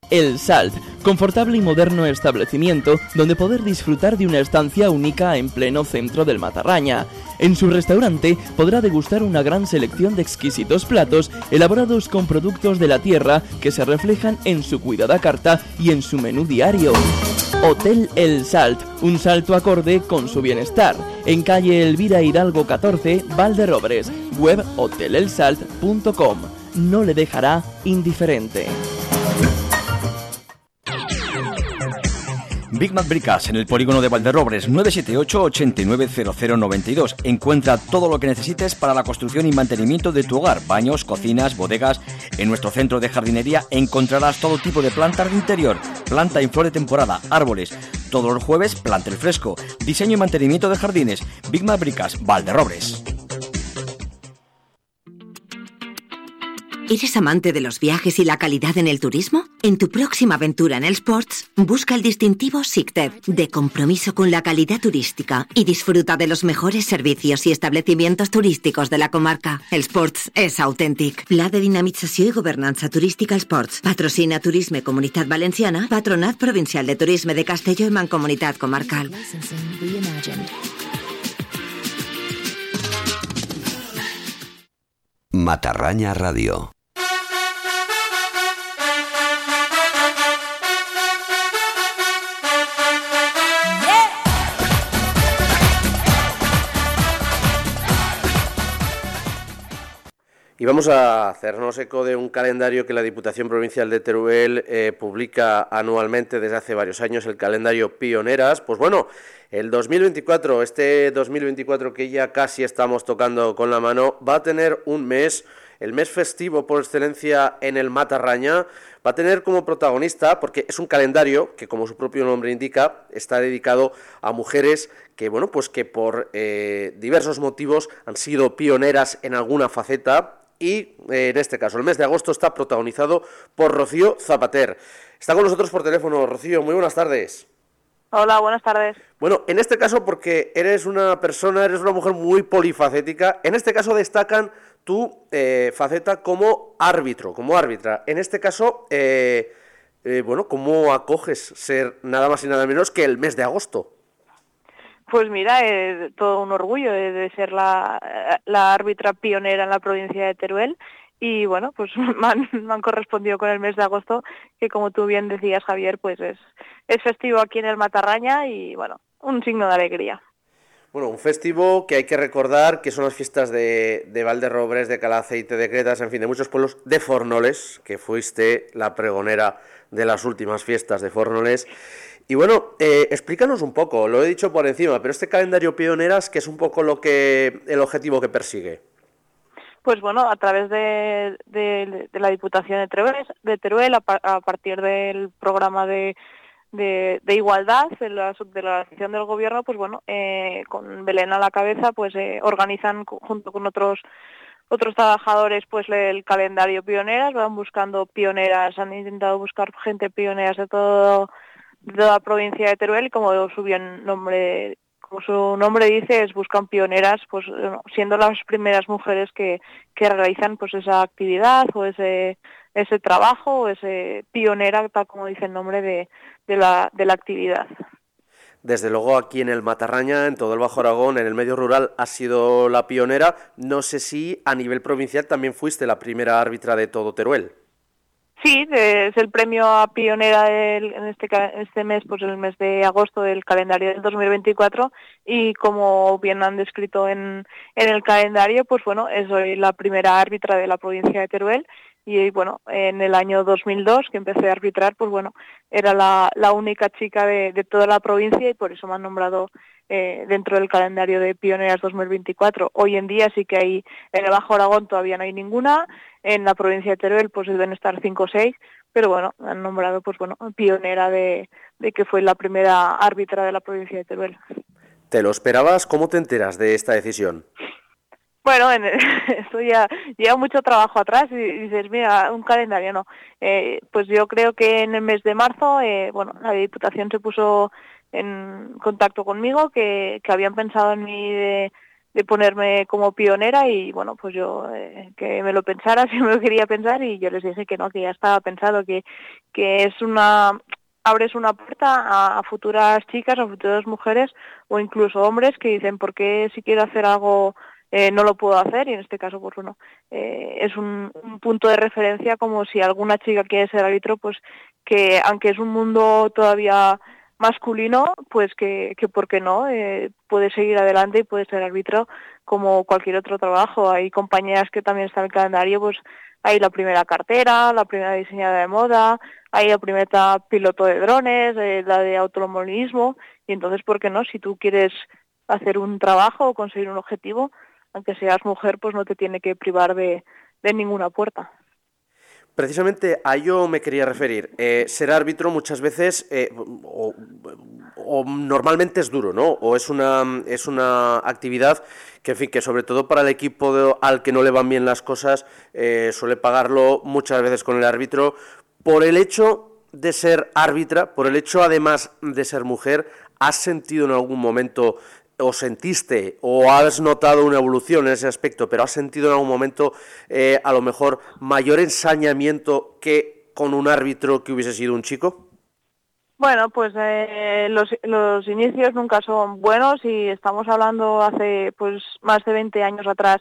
El Salt, confortable y moderno establecimiento donde poder disfrutar de una estancia única en pleno centro del Matarraña. En su restaurante podrá degustar una gran selección de exquisitos platos elaborados con productos de la tierra que se reflejan en su cuidada carta y en su menú diario. Hotel El Salt, un salto acorde con su bienestar. En calle Elvira Hidalgo 14, Valderrobres, web hotelelsalt.com. No le dejará indiferente. Big Mac Bricas en el polígono de Valderrobres 978-890092. Encuentra todo lo que necesites para la construcción y mantenimiento de tu hogar, baños, cocinas, bodegas. En nuestro centro de jardinería encontrarás todo tipo de plantas de interior, planta en flor de temporada, árboles. Todos los jueves, planta el fresco. Diseño y mantenimiento de jardines. Big Mac Bricas, Valderrobres. ¿Eres amante de los viajes y la calidad en el turismo? En tu próxima aventura en el Sports, busca el distintivo SICTEP de compromiso con la calidad turística y disfruta de los mejores servicios y establecimientos turísticos de la comarca. El Sports es auténtic. Pla de Dinamització y Gobernanza Turística Sports. Patrocina Turisme Comunitat Valenciana, Patronat Provincial de Turisme de Castelló y Mancomunitat Comarcal. Matarraña Radio. Y vamos a hacernos eco de un calendario que la Diputación Provincial de Teruel eh, publica anualmente desde hace varios años, el calendario Pioneras. Pues bueno, El 2024, este 2024 que ya casi estamos tocando con la mano, va a tener un mes, el mes festivo por excelencia en el Matarraña, va a tener como protagonista, porque es un calendario que como su propio nombre indica, está dedicado a mujeres que, bueno, pues que por eh, diversos motivos han sido pioneras en alguna faceta y eh, en este caso el mes de agosto está protagonizado por Rocío Zapater. Está con nosotros por teléfono. Rocío, muy buenas tardes. Hola, buenas tardes. Bueno, en este caso porque eres una persona, eres una mujer muy polifacética, en este caso destacan tu eh, faceta como árbitro, como árbitra. En este caso, eh, bueno, ¿cómo acoges ser nada más y nada menos que el mes de agosto? Pues mira, es todo un orgullo de ser la, árbitra pionera en la provincia de Teruel y bueno, pues me han, correspondido con el mes de agosto, que como tú bien decías, Javier, pues es, es festivo aquí en el Matarraña y bueno, un signo de alegría. Bueno, un festivo que hay que recordar que son las fiestas de, de Valderrobres, de Calaceite, de Cretas, en fin, de muchos pueblos, de Fornoles, que fuiste la pregonera de las últimas fiestas de Fornoles. Y bueno, eh, explícanos un poco, lo he dicho por encima, pero este calendario pioneras, que es un poco lo que el objetivo que persigue. Pues bueno, a través de, la Diputación de Teruel, de Teruel a, partir del programa de, igualdad de la subdelegación del gobierno, pues bueno, eh, con Belén a la cabeza, pues eh, organizan junto con otros otros trabajadores pues el calendario pioneras, van buscando pioneras, han intentado buscar gente pioneras de todo de la provincia de Teruel como su nombre como su nombre dice es buscan pioneras pues siendo las primeras mujeres que, que realizan pues esa actividad o ese ese trabajo o ese pionera tal como dice el nombre de, de, la, de la actividad desde luego aquí en el Matarraña, en todo el Bajo Aragón, en el medio rural, ha sido la pionera. No sé si a nivel provincial también fuiste la primera árbitra de todo Teruel. Sí, es el premio a pionera en este, este mes, pues el mes de agosto del calendario del 2024 y como bien han descrito en, en el calendario, pues bueno, soy la primera árbitra de la provincia de Teruel. Y bueno, en el año 2002 que empecé a arbitrar, pues bueno, era la, la única chica de, de, toda la provincia y por eso me han nombrado eh, dentro del calendario de Pioneras 2024. Hoy en día sí que hay, en el Bajo Aragón todavía no hay ninguna, en la provincia de Teruel pues deben estar cinco o seis, pero bueno, han nombrado pues bueno, pionera de, de que fue la primera árbitra de la provincia de Teruel. ¿Te lo esperabas? ¿Cómo te enteras de esta decisión? Bueno, en esto ya lleva mucho trabajo atrás y, dices, mira, un calendario no. Eh, pues yo creo que en el mes de marzo, eh, bueno, la Diputación se puso en contacto conmigo, que, que habían pensado en mí de, ponerme como pionera y bueno, pues yo eh, que me lo pensara si me lo quería pensar y yo les dije que no, que ya estaba pensado, que, que es una abres una puerta a, futuras chicas, a futuras mujeres o incluso hombres que dicen, ¿por qué si quiero hacer algo eh, no lo puedo hacer? Y en este caso, pues bueno, eh, es un, un, punto de referencia como si alguna chica quiere ser árbitro, pues que aunque es un mundo todavía masculino, pues que, que ¿por qué no? Eh, puede seguir adelante y puede ser árbitro como cualquier otro trabajo. Hay compañías que también están en el calendario, pues hay la primera cartera, la primera diseñadora de moda, hay la primera piloto de drones, eh, la de automovilismo, y entonces, ¿por qué no? Si tú quieres hacer un trabajo o conseguir un objetivo, aunque seas mujer, pues no te tiene que privar de, de ninguna puerta. Precisamente a ello me quería referir. Eh, ser árbitro muchas veces, eh, o, normalmente es duro, ¿no? O es una, es una actividad que, en fin, que sobre todo para el equipo al que no le van bien las cosas, eh, suele pagarlo muchas veces con el árbitro por el hecho de ser árbitra, por el hecho además de ser mujer, ¿has sentido en algún momento o sentiste o has notado una evolución en ese aspecto, pero has sentido en algún momento eh, a lo mejor mayor ensañamiento que con un árbitro que hubiese sido un chico? Bueno, pues eh, los, los, inicios nunca son buenos y estamos hablando hace pues más de 20 años atrás.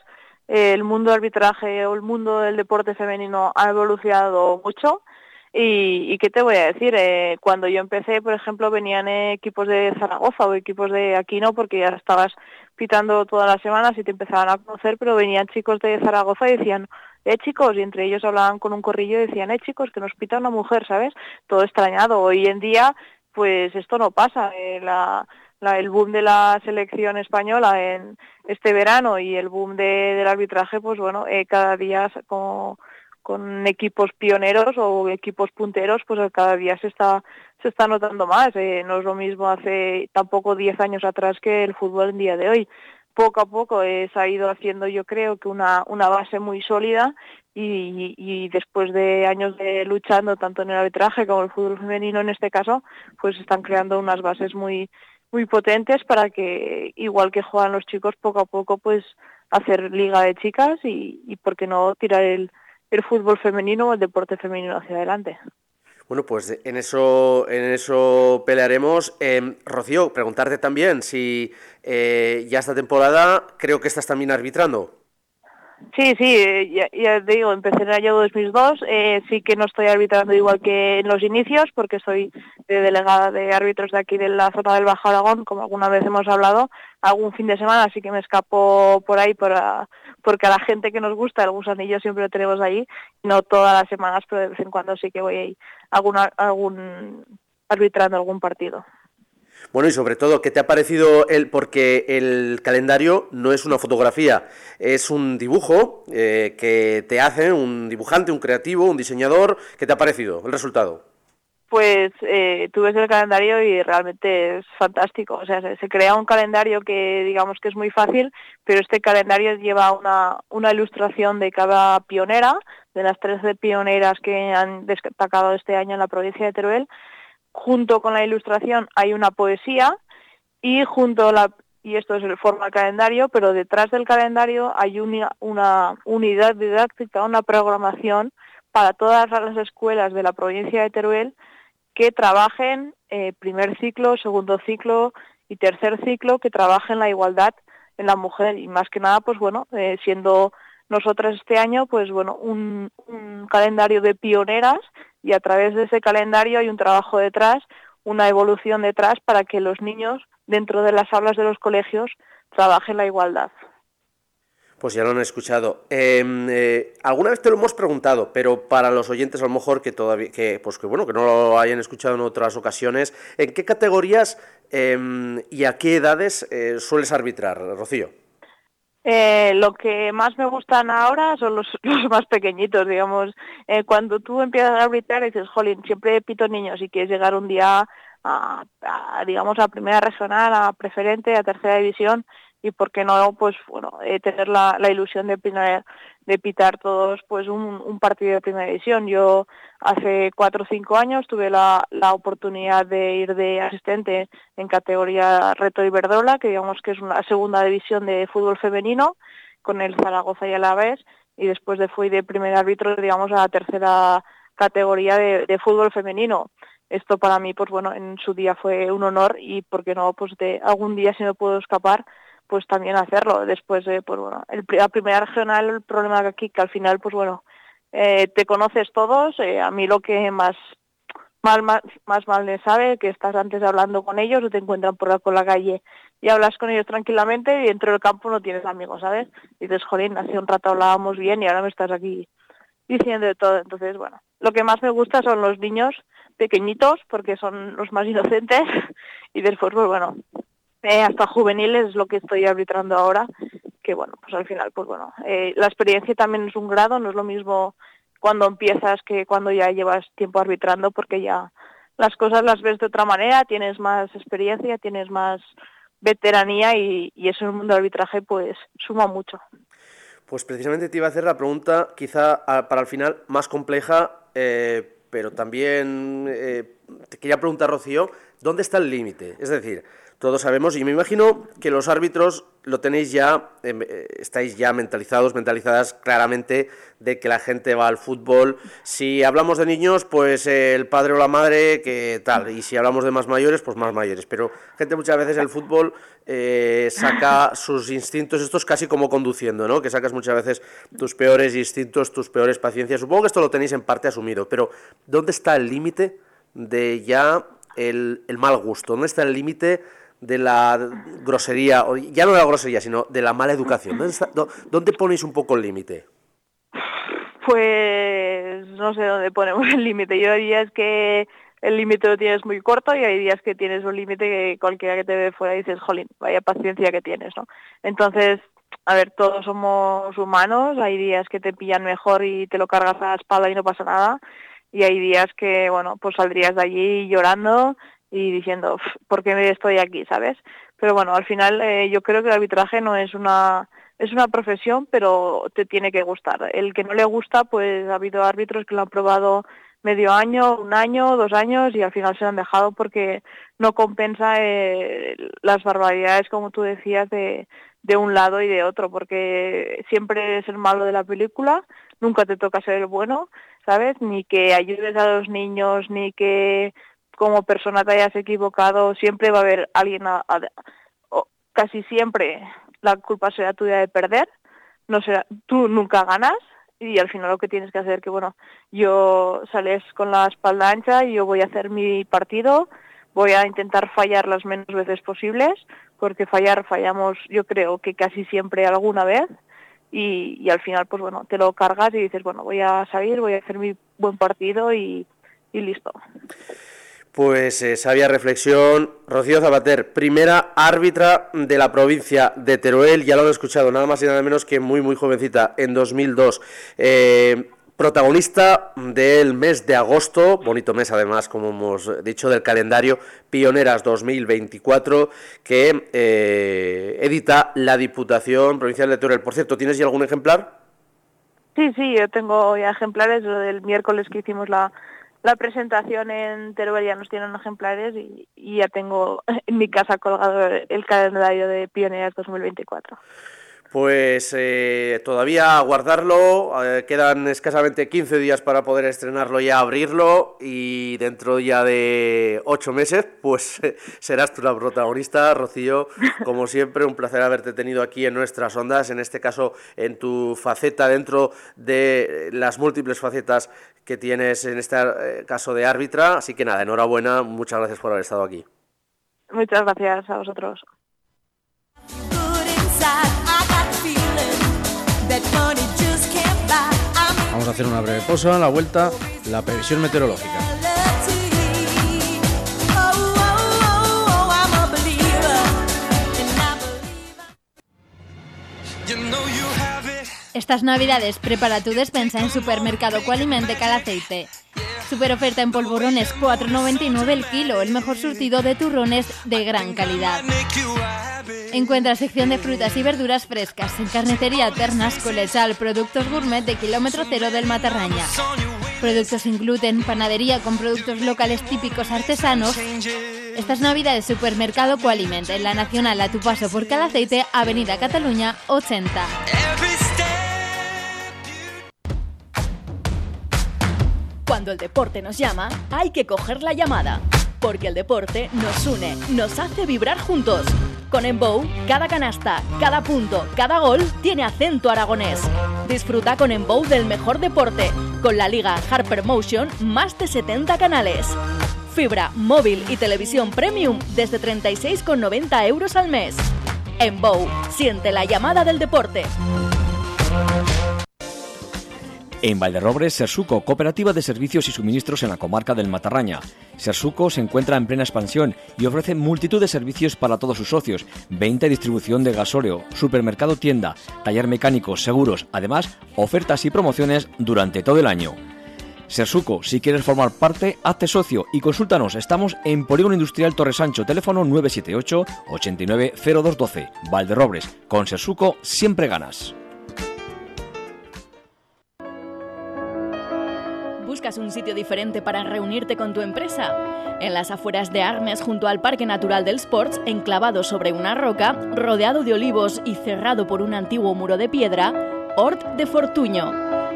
El mundo del arbitraje o el mundo del deporte femenino ha evolucionado mucho y, y, qué te voy a decir, eh, cuando yo empecé, por ejemplo, venían equipos de Zaragoza o equipos de aquí no, porque ya estabas pitando todas las semanas y te empezaban a conocer, pero venían chicos de Zaragoza y decían, eh chicos, y entre ellos hablaban con un corrillo y decían, eh chicos, que nos pita una mujer, ¿sabes? Todo extrañado. Hoy en día, pues esto no pasa. Eh, la, el boom de la selección española en este verano y el boom del arbitraje, pues bueno, eh, cada día con, con equipos pioneros o equipos punteros, pues cada día se está se está notando más. Eh, no es lo mismo hace tampoco 10 años atrás que el fútbol en día de hoy. Poco a poco se ha ido haciendo, yo creo, que una, una base muy sólida y, y, después de años de luchando tanto en el arbitraje como el fútbol femenino en este caso, pues están creando unas bases muy muy potentes para que, igual que juegan los chicos, poco a poco pues hacer liga de chicas y, y por qué no tirar el, el fútbol femenino o el deporte femenino hacia adelante. Bueno, pues en eso, en eso pelearemos. Eh, Rocío, preguntarte también si eh, ya esta temporada creo que estás también arbitrando. Sí, sí, eh, ya, ya, te digo, empecé en el año 2002, eh, sí que no estoy arbitrando igual que en los inicios, porque soy de delegada de árbitros de aquí de la zona del Bajo Aragón, como alguna vez hemos hablado, algún fin de semana, así que me escapo por ahí para, porque a la gente que nos gusta el gusanillo siempre lo tenemos ahí, no todas las semanas, pero de vez en cuando sí que voy ahí alguna, algún arbitrando algún partido. Bueno, y sobre todo, ¿qué te ha parecido el, porque el calendario no es una fotografía, es un dibujo eh, que te hace un dibujante, un creativo, un diseñador, ¿qué te ha parecido el resultado? Pues eh, tú ves el calendario y realmente es fantástico. O sea, se, crea un calendario que digamos que es muy fácil, pero este calendario lleva una, una ilustración de cada pionera, de las 13 pioneras que han destacado este año en la provincia de Teruel, junto con la ilustración hay una poesía y junto a la y esto es el forma calendario, pero detrás del calendario hay una, una unidad didáctica, una programación para todas las escuelas de la provincia de Teruel que trabajen eh, primer ciclo, segundo ciclo y tercer ciclo, que trabajen la igualdad en la mujer y más que nada, pues bueno, eh, siendo nosotras este año, pues bueno, un, un calendario de pioneras y a través de ese calendario hay un trabajo detrás, una evolución detrás para que los niños dentro de las aulas de los colegios trabajen la igualdad. Pues ya lo han escuchado. Eh, eh, alguna vez te lo hemos preguntado, pero para los oyentes a lo mejor que todavía, que pues que bueno, que no lo hayan escuchado en otras ocasiones, ¿en qué categorías eh, y a qué edades eh, sueles arbitrar, Rocío? Eh, lo que más me gustan ahora son los, los más pequeñitos, digamos. Cuando tú empiezas a arbitrar dices, jolín, siempre pito niños y quieres llegar un día a, a, digamos, a primera regional, a preferente, a tercera división, y por qué no pues bueno eh, tener la, ilusión de, de pitar todos pues un, partido de primera división. Yo hace cuatro o cinco años tuve la, oportunidad de ir de asistente en categoría Reto Iberdrola que digamos que es una segunda división de fútbol femenino con el Zaragoza y Alavés y después de fui de primer árbitro digamos a la tercera categoría de, de fútbol femenino. Esto para mí pues bueno en su día fue un honor y por qué no pues de algún día si me puedo escapar pues también hacerlo. Después de, pues bueno, el, la primera regional, el problema que aquí, que al final, pues bueno, eh, te conoces todos, eh, a mí lo que más mal, más, más mal le sabe, que estás antes hablando con ellos o te encuentran por la, la calle y hablas con ellos tranquilamente y dentro del campo no tienes amigos, ¿sabes? Y dices, jolín, hace un rato hablábamos bien y ahora me estás aquí diciendo de todo. Entonces, bueno, lo que más me gusta son los niños pequeñitos porque son los más inocentes y después, pues bueno, hasta juveniles es lo que estoy arbitrando ahora, que bueno, pues al final, pues bueno, eh, la experiencia también es un grado, no es lo mismo cuando empiezas que cuando ya llevas tiempo arbitrando, porque ya las cosas las ves de otra manera, tienes más experiencia, tienes más veteranía y, y eso en el mundo del arbitraje pues suma mucho. Pues precisamente te iba a hacer la pregunta quizá para el final más compleja, eh, pero también eh, te quería preguntar, Rocío, ¿dónde está el límite? Es decir, todos sabemos, y me imagino que los árbitros lo tenéis ya, em, eh, estáis ya mentalizados, mentalizadas claramente de que la gente va al fútbol. Si hablamos de niños, pues eh, el padre o la madre, que tal, y si hablamos de más mayores, pues más mayores. Pero gente muchas veces el fútbol eh, saca sus instintos, esto es casi como conduciendo, ¿no? Que sacas muchas veces tus peores instintos, tus peores paciencias. Supongo que esto lo tenéis en parte asumido, pero ¿dónde está el límite de ya el, el mal gusto? ¿Dónde está el límite? De la grosería, o ya no de la grosería, sino de la mala educación? ¿Dónde, ponéis un poco el límite? Pues no sé dónde ponemos el límite. Yo diría es que el límite lo tienes muy corto y hay días que tienes un límite que cualquiera que te ve fuera dices, jolín, vaya paciencia que tienes, ¿no? Entonces, a ver, todos somos humanos, hay días que te pillan mejor y te lo cargas a la espalda y no pasa nada, y hay días que, bueno, pues saldrías de allí llorando y diciendo, ¿por qué estoy aquí, sabes? Pero bueno, al final eh, yo creo que el arbitraje no es una es una profesión, pero te tiene que gustar. El que no le gusta, pues ha habido árbitros que lo han probado medio año, un año, dos años y al final se han dejado porque no compensa eh, las barbaridades, como tú decías, de, de un lado y de otro, porque siempre es el malo de la película, nunca te toca ser el bueno, ¿sabes? Ni que ayudes a los niños, ni que como persona te hayas equivocado, siempre va a haber alguien, casi siempre la culpa será tuya de perder, no será, tú nunca ganas y al final lo que tienes que hacer que bueno, yo sales con la espalda ancha y yo voy a hacer mi partido, voy a intentar fallar las menos veces posibles, porque fallar fallamos yo creo que casi siempre alguna vez y, al final pues bueno, te lo cargas y dices, bueno, voy a salir, voy a hacer mi buen partido y listo. Pues eh, sabia reflexión. Rocío Zapater, primera árbitra de la provincia de Teruel, ya lo han escuchado, nada más y nada menos que muy, muy jovencita, en 2002. Eh, protagonista del mes de agosto, bonito mes además, como hemos dicho, del calendario Pioneras 2024, que eh, edita la Diputación Provincial de Teruel. Por cierto, ¿tienes ya algún ejemplar? Sí, sí, yo tengo ya ejemplares, lo del miércoles que hicimos la la presentación en Teruel ya nos tienen ejemplares y, ya tengo en mi casa colgado el calendario de Pioneers 2024. Pues eh, todavía guardarlo, eh, quedan escasamente 15 días para poder estrenarlo y abrirlo y dentro ya de 8 meses pues serás tú la protagonista, Rocío, como siempre un placer haberte tenido aquí en nuestras ondas, en este caso en tu faceta dentro de las múltiples facetas que tienes en este eh, caso de árbitra, así que nada, enhorabuena, muchas gracias por haber estado aquí. Muchas gracias a vosotros. Vamos a hacer una breve pausa, la vuelta, la previsión meteorológica. Estas navidades prepara tu despensa en Supermercado Qualiment de Calaceite. Super oferta en polvorones 4,99 el kilo, el mejor surtido de turrones de gran calidad. Encuentra sección de frutas y verduras frescas en carnicería Ternas Colechal, productos gourmet de kilómetro cero del Matarraña. Productos sin gluten, panadería con productos locales típicos artesanos. Estas navidades Supermercado Qualiment en la Nacional a tu paso por Calaceite, Avenida Cataluña 80. El deporte nos llama, hay que coger la llamada. Porque el deporte nos une, nos hace vibrar juntos. Con Embow, cada canasta, cada punto, cada gol tiene acento aragonés. Disfruta con Embow del mejor deporte, con la liga Harper Motion, más de 70 canales. Fibra, móvil y televisión premium desde 36,90 euros al mes. Embow, siente la llamada del deporte. En Valderrobres, Sersuco, cooperativa de servicios y suministros en la comarca del Matarraña. Sersuco se encuentra en plena expansión y ofrece multitud de servicios para todos sus socios, venta y distribución de gasóleo, supermercado tienda, taller mecánico, seguros, además ofertas y promociones durante todo el año. Sersuco, si quieres formar parte, hazte socio y consúltanos. Estamos en Polígono Industrial Torre Sancho, teléfono 978 890212. Valderrobres, con Sersuco siempre ganas. ¿Buscas un sitio diferente para reunirte con tu empresa? En las afueras de Armes, junto al Parque Natural del Sports, enclavado sobre una roca, rodeado de olivos y cerrado por un antiguo muro de piedra, Hort de Fortuño.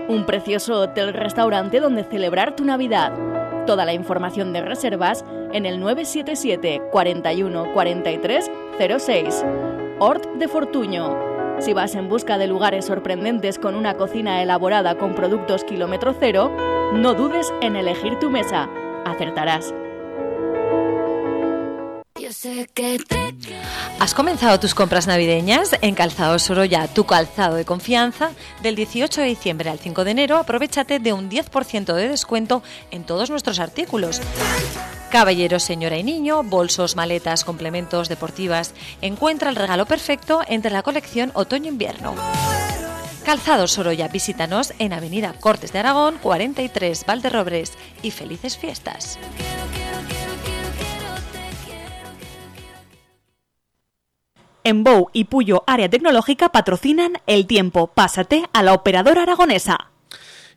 Un precioso hotel-restaurante donde celebrar tu Navidad. Toda la información de reservas en el 977 41 43 06. Hort de Fortuño. Si vas en busca de lugares sorprendentes con una cocina elaborada con productos kilómetro cero, no dudes en elegir tu mesa. Acertarás. ¿Has comenzado tus compras navideñas? En Calzado Sorolla, tu calzado de confianza, del 18 de diciembre al 5 de enero, aprovechate de un 10% de descuento en todos nuestros artículos. Caballeros, señora y niño, bolsos, maletas, complementos, deportivas. Encuentra el regalo perfecto entre la colección otoño-invierno. Calzado Sorolla, visítanos en Avenida Cortes de Aragón, 43 Valderrobres y felices fiestas. En Bou y Puyo Área Tecnológica patrocinan El Tiempo. Pásate a la operadora aragonesa.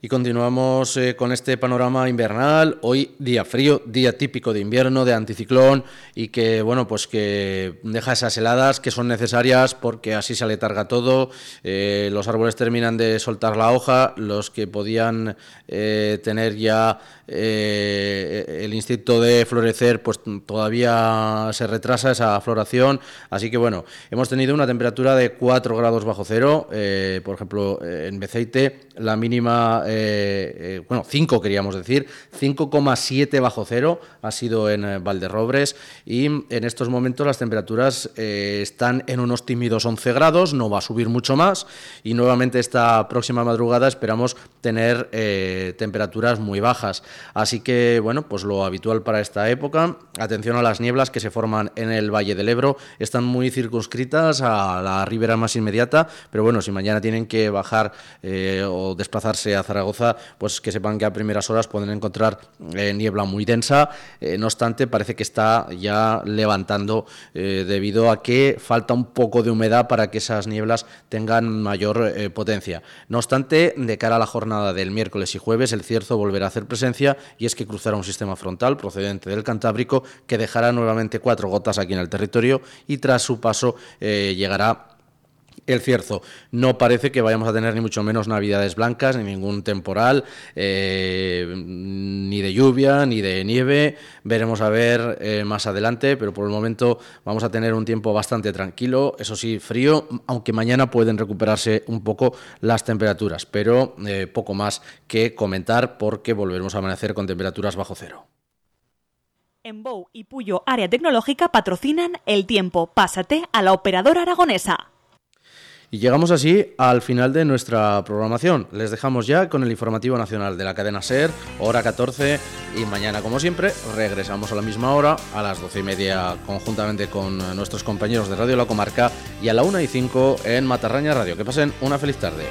Y continuamos eh, con este panorama invernal. Hoy día frío, día típico de invierno, de anticiclón y que bueno pues que deja esas heladas que son necesarias porque así se aletarga todo. Eh, los árboles terminan de soltar la hoja, los que podían eh, tener ya el instinto de florecer pues todavía se retrasa esa floración. Así que bueno hemos tenido una temperatura de 4 grados bajo cero. por ejemplo en Beceite la mínima eh, eh, bueno, 5 queríamos decir, 5,7 bajo cero ha sido en eh, Valderrobres y en estos momentos las temperaturas están en unos tímidos 11 grados, no va a subir mucho más y nuevamente esta próxima madrugada esperamos tener temperaturas muy bajas. Así que, bueno, pues lo habitual para esta época, atención a las nieblas que se forman en el Valle del Ebro, están muy circunscritas a la ribera más inmediata, pero bueno, si mañana tienen que bajar o desplazarse a Zaragoza, pues que sepan que a primeras horas pueden encontrar eh, niebla muy densa. Eh, no obstante, parece que está ya levantando eh, debido a que falta un poco de humedad para que esas nieblas tengan mayor potencia. No obstante, de cara a la jornada del miércoles y jueves, el cierzo volverá a hacer presencia y es que cruzará un sistema frontal procedente del Cantábrico que dejará nuevamente cuatro gotas aquí en el territorio y tras su paso llegará el cierzo. No parece que vayamos a tener ni mucho menos navidades blancas, ni ningún temporal, eh, ni de lluvia, ni de nieve. Veremos a ver eh, más adelante, pero por el momento vamos a tener un tiempo bastante tranquilo, eso sí, frío, aunque mañana pueden recuperarse un poco las temperaturas, pero eh, poco más que comentar porque volveremos a amanecer con temperaturas bajo cero. En Bou y Puyo Área Tecnológica patrocinan El Tiempo. Pásate a la operadora aragonesa. Y llegamos así al final de nuestra programación. Les dejamos ya con el informativo nacional de la cadena SER, hora 14, y mañana, como siempre, regresamos a la misma hora, a las 12 y media, conjuntamente con nuestros compañeros de Radio La Comarca, y a la 1 y 5 en Matarraña Radio. Que pasen una feliz tarde.